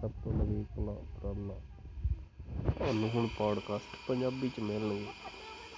ਸਭ ਤੋਂ ਨਵੇਕਲਾ ਉਪਰਾਲਾ। ਤੁਹਾਨੂੰ ਹੁਣ ਪੋਡਕਾਸਟ ਪੰਜਾਬੀ 'ਚ ਮਿਲਣਗੇ।